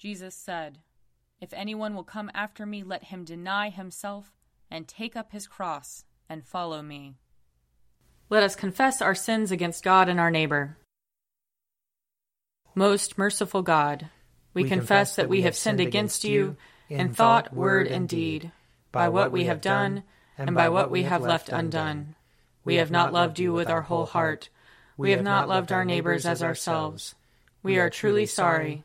Jesus said, If anyone will come after me, let him deny himself and take up his cross and follow me. Let us confess our sins against God and our neighbor. Most merciful God, we, we confess, confess that we have sinned against you in thought, word, and deed, by what we have done and by what we have left undone. We have not loved you with our whole heart. We have not loved our neighbors as ourselves. We are truly sorry,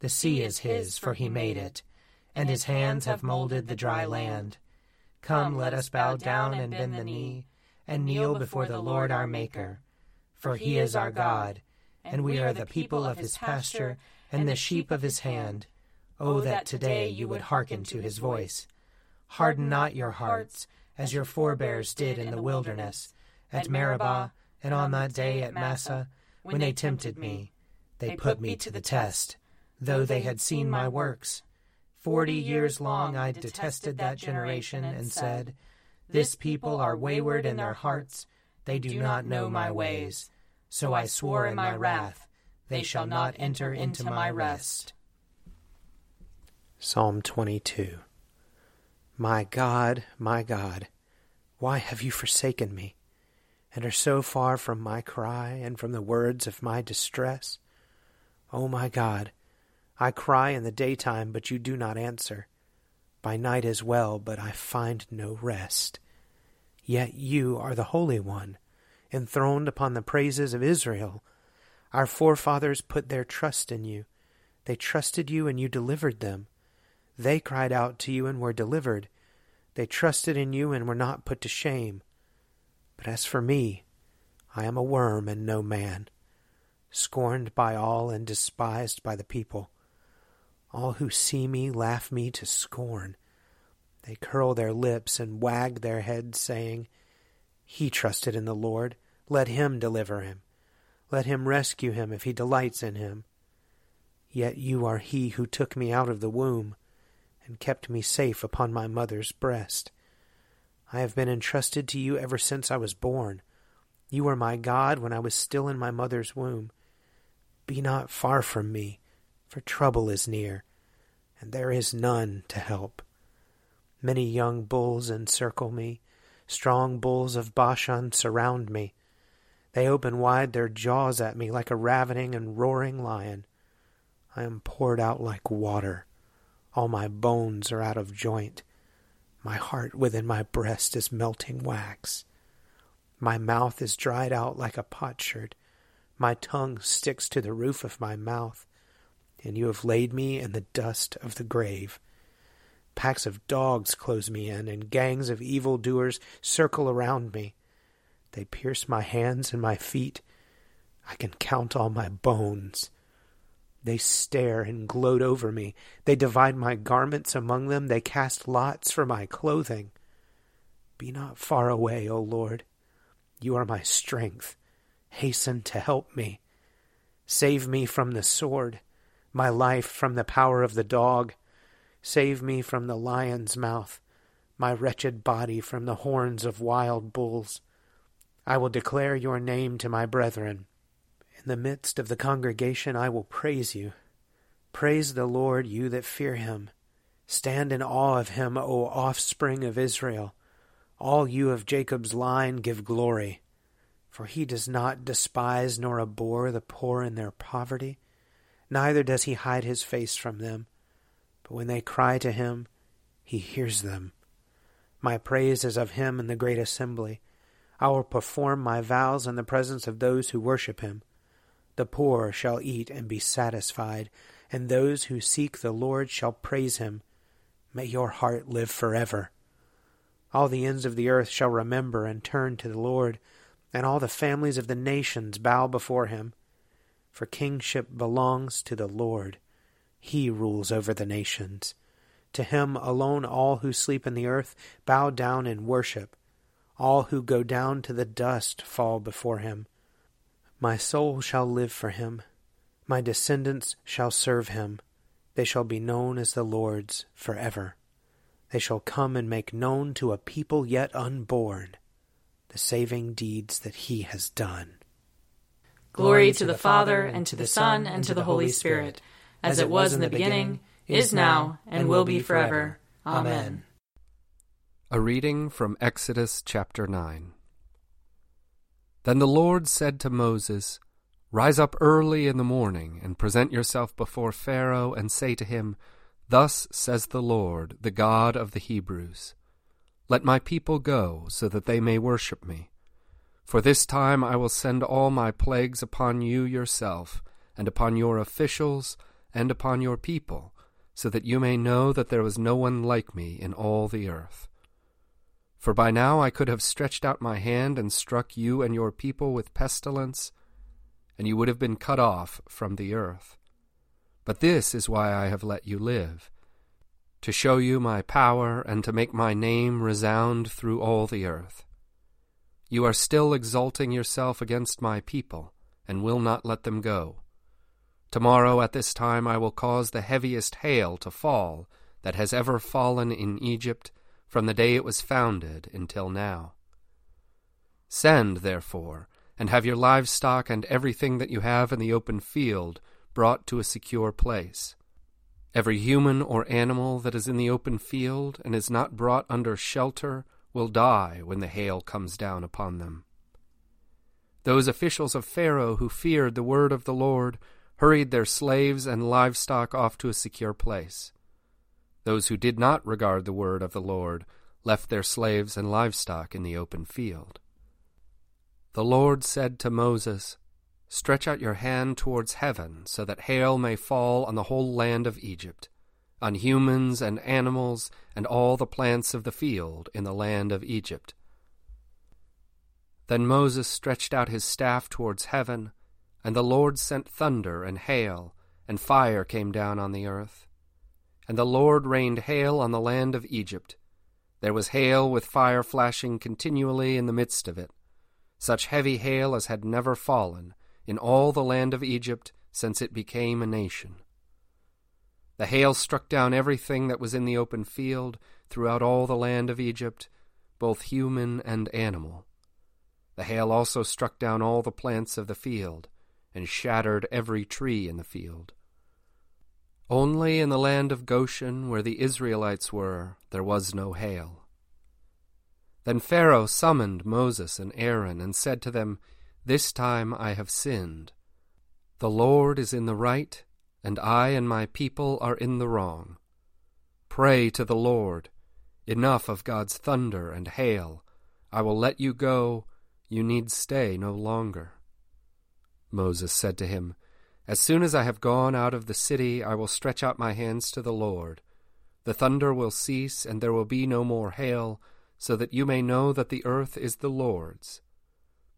The sea is his, for he made it, and his hands have molded the dry land. Come, let us bow down and bend the knee, and kneel before the Lord our Maker. For he is our God, and we are the people of his pasture and the sheep of his hand. Oh, that today you would hearken to his voice. Harden not your hearts, as your forebears did in the wilderness, at Meribah, and on that day at Massah, when they tempted me. They put me to the test, though they had seen my works. Forty years long I detested that generation, and said, This people are wayward in their hearts, they do not know my ways. So I swore in my wrath, they shall not enter into my rest. Psalm 22 My God, my God, why have you forsaken me, and are so far from my cry and from the words of my distress? O oh my God, I cry in the daytime, but you do not answer. By night as well, but I find no rest. Yet you are the Holy One, enthroned upon the praises of Israel. Our forefathers put their trust in you. They trusted you and you delivered them. They cried out to you and were delivered. They trusted in you and were not put to shame. But as for me, I am a worm and no man, scorned by all and despised by the people. All who see me laugh me to scorn. They curl their lips and wag their heads, saying, He trusted in the Lord. Let him deliver him. Let him rescue him if he delights in him. Yet you are he who took me out of the womb and kept me safe upon my mother's breast. I have been entrusted to you ever since I was born. You were my God when I was still in my mother's womb. Be not far from me, for trouble is near, and there is none to help. Many young bulls encircle me, strong bulls of Bashan surround me. They open wide their jaws at me like a ravening and roaring lion. I am poured out like water. All my bones are out of joint. My heart within my breast is melting wax. My mouth is dried out like a potsherd. My tongue sticks to the roof of my mouth. And you have laid me in the dust of the grave. Packs of dogs close me in, and gangs of evil doers circle around me. They pierce my hands and my feet. I can count all my bones. They stare and gloat over me. They divide my garments among them. They cast lots for my clothing. Be not far away, O Lord. You are my strength. Hasten to help me. Save me from the sword, my life from the power of the dog. Save me from the lion's mouth, my wretched body from the horns of wild bulls. I will declare your name to my brethren. In the midst of the congregation I will praise you. Praise the Lord, you that fear him. Stand in awe of him, O offspring of Israel. All you of Jacob's line give glory. For he does not despise nor abhor the poor in their poverty, neither does he hide his face from them. But when they cry to him, he hears them. My praise is of him in the great assembly. I will perform my vows in the presence of those who worship him. The poor shall eat and be satisfied, and those who seek the Lord shall praise him. May your heart live forever. All the ends of the earth shall remember and turn to the Lord, and all the families of the nations bow before him. For kingship belongs to the Lord. He rules over the nations. To him alone all who sleep in the earth bow down in worship. All who go down to the dust fall before him. My soul shall live for him. My descendants shall serve him. They shall be known as the Lord's forever. They shall come and make known to a people yet unborn the saving deeds that he has done. Glory to the Father, and to the Son, and to the Holy Spirit, as it was in the beginning, is now, and will be forever. Amen. A reading from Exodus chapter 9. Then the Lord said to Moses, Rise up early in the morning, and present yourself before Pharaoh, and say to him, Thus says the Lord, the God of the Hebrews Let my people go, so that they may worship me. For this time I will send all my plagues upon you yourself, and upon your officials, and upon your people, so that you may know that there was no one like me in all the earth. For by now I could have stretched out my hand and struck you and your people with pestilence, and you would have been cut off from the earth. But this is why I have let you live, to show you my power and to make my name resound through all the earth. You are still exalting yourself against my people, and will not let them go. Tomorrow at this time I will cause the heaviest hail to fall that has ever fallen in Egypt from the day it was founded until now. Send, therefore, and have your livestock and everything that you have in the open field brought to a secure place. Every human or animal that is in the open field and is not brought under shelter will die when the hail comes down upon them. Those officials of Pharaoh who feared the word of the Lord hurried their slaves and livestock off to a secure place. Those who did not regard the word of the Lord left their slaves and livestock in the open field. The Lord said to Moses, Stretch out your hand towards heaven, so that hail may fall on the whole land of Egypt, on humans and animals, and all the plants of the field in the land of Egypt. Then Moses stretched out his staff towards heaven, and the Lord sent thunder and hail, and fire came down on the earth. And the Lord rained hail on the land of Egypt. There was hail with fire flashing continually in the midst of it such heavy hail as had never fallen in all the land of Egypt since it became a nation. The hail struck down everything that was in the open field throughout all the land of Egypt, both human and animal. The hail also struck down all the plants of the field, and shattered every tree in the field. Only in the land of Goshen, where the Israelites were, there was no hail. Then Pharaoh summoned Moses and Aaron and said to them, This time I have sinned. The Lord is in the right, and I and my people are in the wrong. Pray to the Lord. Enough of God's thunder and hail. I will let you go. You need stay no longer. Moses said to him, As soon as I have gone out of the city, I will stretch out my hands to the Lord. The thunder will cease, and there will be no more hail so that you may know that the earth is the Lord's.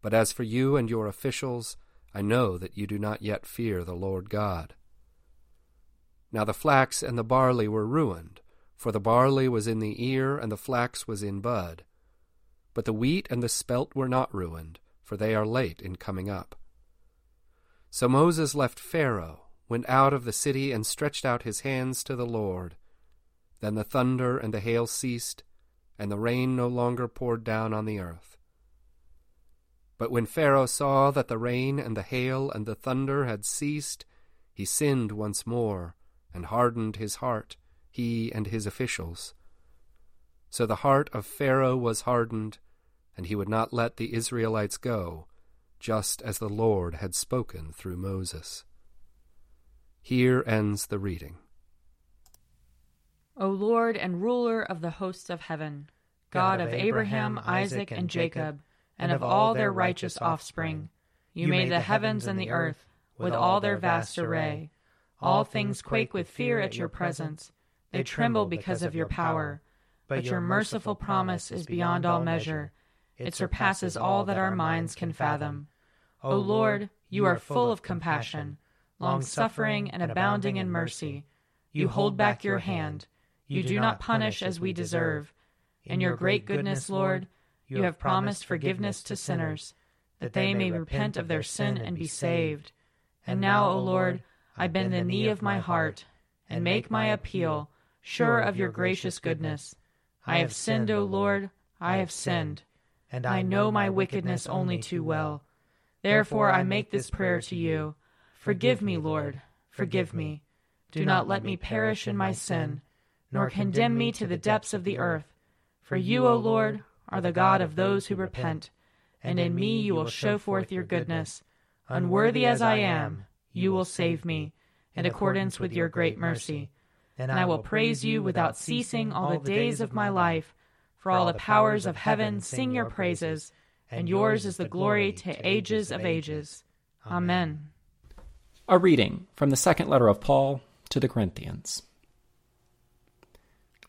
But as for you and your officials, I know that you do not yet fear the Lord God. Now the flax and the barley were ruined, for the barley was in the ear and the flax was in bud. But the wheat and the spelt were not ruined, for they are late in coming up. So Moses left Pharaoh, went out of the city, and stretched out his hands to the Lord. Then the thunder and the hail ceased, and the rain no longer poured down on the earth. But when Pharaoh saw that the rain and the hail and the thunder had ceased, he sinned once more, and hardened his heart, he and his officials. So the heart of Pharaoh was hardened, and he would not let the Israelites go, just as the Lord had spoken through Moses. Here ends the reading. O Lord and ruler of the hosts of heaven, God of Abraham, Isaac, and Jacob, and of all their righteous offspring, you made the heavens and the earth with all their vast array. All things quake with fear at your presence. They tremble because of your power. But your merciful promise is beyond all measure. It surpasses all that our minds can fathom. O Lord, you are full of compassion, long suffering and abounding in mercy. You hold back your hand. You do not punish as we deserve. In your great goodness, Lord, you have promised forgiveness to sinners, that they may repent of their sin and be saved. And now, O Lord, I bend the knee of my heart and make my appeal, sure of your gracious goodness. I have sinned, O Lord, I have sinned, and I know my wickedness only too well. Therefore I make this prayer to you. Forgive me, Lord, forgive me. Do not let me perish in my sin, nor condemn me to the depths of the earth. For you, O Lord, are the God of those who repent, and in me you will show forth your goodness. Unworthy as I am, you will save me, in accordance with your great mercy. And I will praise you without ceasing all the days of my life. For all the powers of heaven sing your praises, and yours is the glory to ages of ages. Amen. A reading from the second letter of Paul to the Corinthians.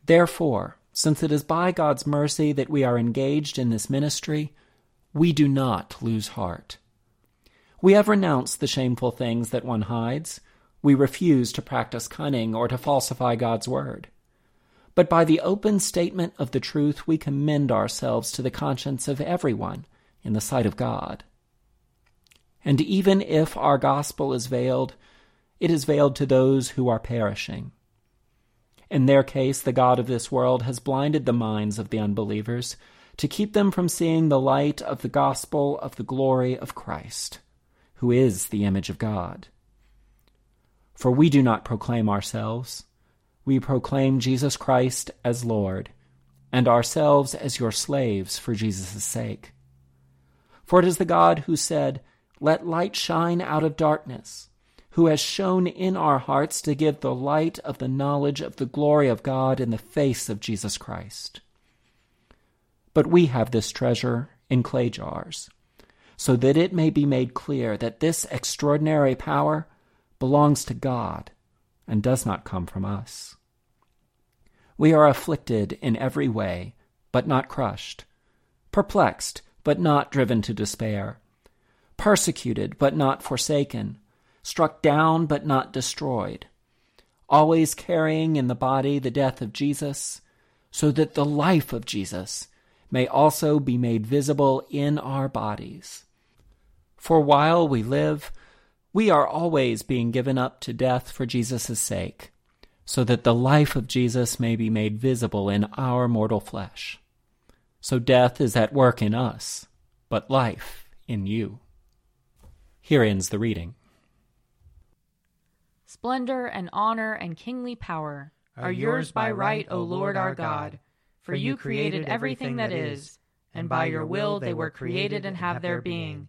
Therefore, since it is by God's mercy that we are engaged in this ministry, we do not lose heart. We have renounced the shameful things that one hides. We refuse to practice cunning or to falsify God's word. But by the open statement of the truth, we commend ourselves to the conscience of everyone in the sight of God. And even if our gospel is veiled, it is veiled to those who are perishing. In their case, the God of this world has blinded the minds of the unbelievers to keep them from seeing the light of the gospel of the glory of Christ who is the image of God. For we do not proclaim ourselves, we proclaim Jesus Christ as Lord, and ourselves as your slaves for Jesus' sake. For it is the God who said, Let light shine out of darkness, who has shone in our hearts to give the light of the knowledge of the glory of God in the face of Jesus Christ. But we have this treasure in clay jars so that it may be made clear that this extraordinary power belongs to God and does not come from us. We are afflicted in every way, but not crushed, perplexed, but not driven to despair, persecuted, but not forsaken, struck down, but not destroyed, always carrying in the body the death of Jesus, so that the life of Jesus may also be made visible in our bodies. For while we live, we are always being given up to death for Jesus' sake, so that the life of Jesus may be made visible in our mortal flesh. So death is at work in us, but life in you. Here ends the reading. Splendor and honor and kingly power are yours by right, O Lord our God, for you created everything that is, and by your will they were created and have their being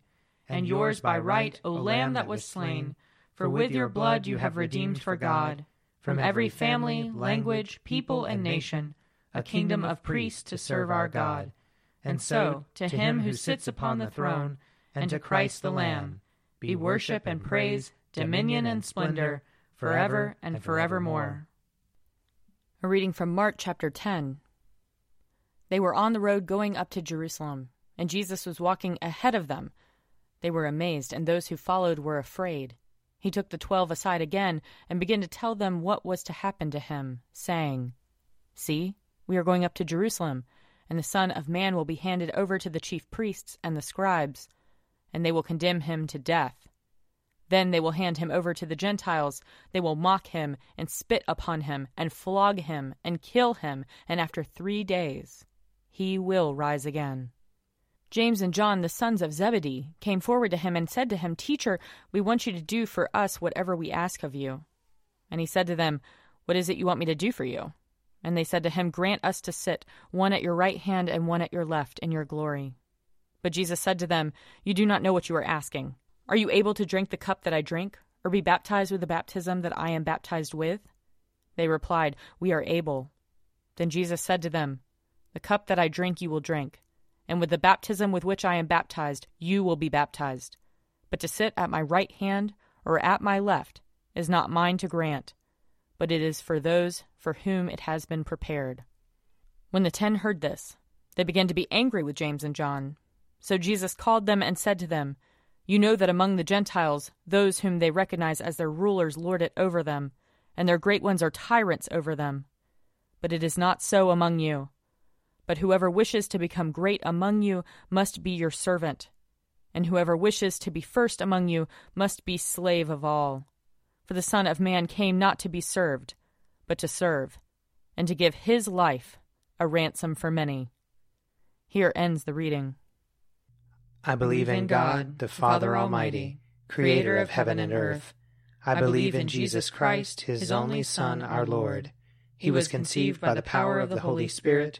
and yours by right, O Lamb that was slain. For with your blood you have redeemed for God, from every family, language, people, and nation, a kingdom of priests to serve our God. And so, to him who sits upon the throne, and to Christ the Lamb, be worship and praise, dominion and splendor, forever and forevermore. A reading from Mark chapter 10. They were on the road going up to Jerusalem, and Jesus was walking ahead of them they were amazed, and those who followed were afraid. He took the twelve aside again and began to tell them what was to happen to him, saying, See, we are going up to Jerusalem, and the Son of Man will be handed over to the chief priests and the scribes, and they will condemn him to death. Then they will hand him over to the Gentiles. They will mock him, and spit upon him, and flog him, and kill him, and after three days he will rise again. James and John, the sons of Zebedee, came forward to him and said to him, Teacher, we want you to do for us whatever we ask of you. And he said to them, What is it you want me to do for you? And they said to him, Grant us to sit, one at your right hand and one at your left, in your glory. But Jesus said to them, You do not know what you are asking. Are you able to drink the cup that I drink, or be baptized with the baptism that I am baptized with? They replied, We are able. Then Jesus said to them, The cup that I drink you will drink, and with the baptism with which I am baptized you will be baptized. But to sit at my right hand or at my left is not mine to grant, but it is for those for whom it has been prepared. When the ten heard this, they began to be angry with James and John. So Jesus called them and said to them, You know that among the Gentiles, those whom they recognize as their rulers lord it over them, and their great ones are tyrants over them. But it is not so among you. But whoever wishes to become great among you must be your servant, and whoever wishes to be first among you must be slave of all. For the Son of Man came not to be served, but to serve, and to give his life a ransom for many. Here ends the reading. I believe in God, the Father Almighty, creator of heaven and earth. I believe in Jesus Christ, his only Son, our Lord. He was conceived by the power of the Holy Spirit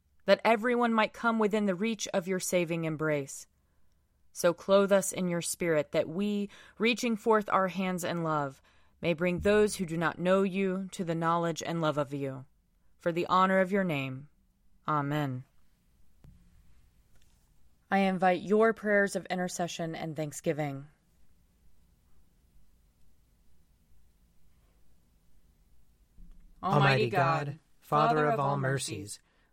that everyone might come within the reach of your saving embrace. So clothe us in your spirit, that we, reaching forth our hands in love, may bring those who do not know you to the knowledge and love of you. For the honor of your name. Amen. I invite your prayers of intercession and thanksgiving. Almighty God, Father of all mercies,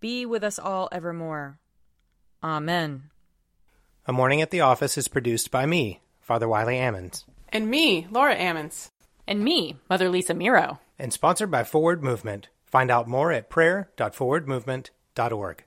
be with us all evermore. Amen. A Morning at the Office is produced by me, Father Wiley Ammons. And me, Laura Ammons. And me, Mother Lisa Meirow. And sponsored by Forward Movement. Find out more at prayer.forwardmovement.org.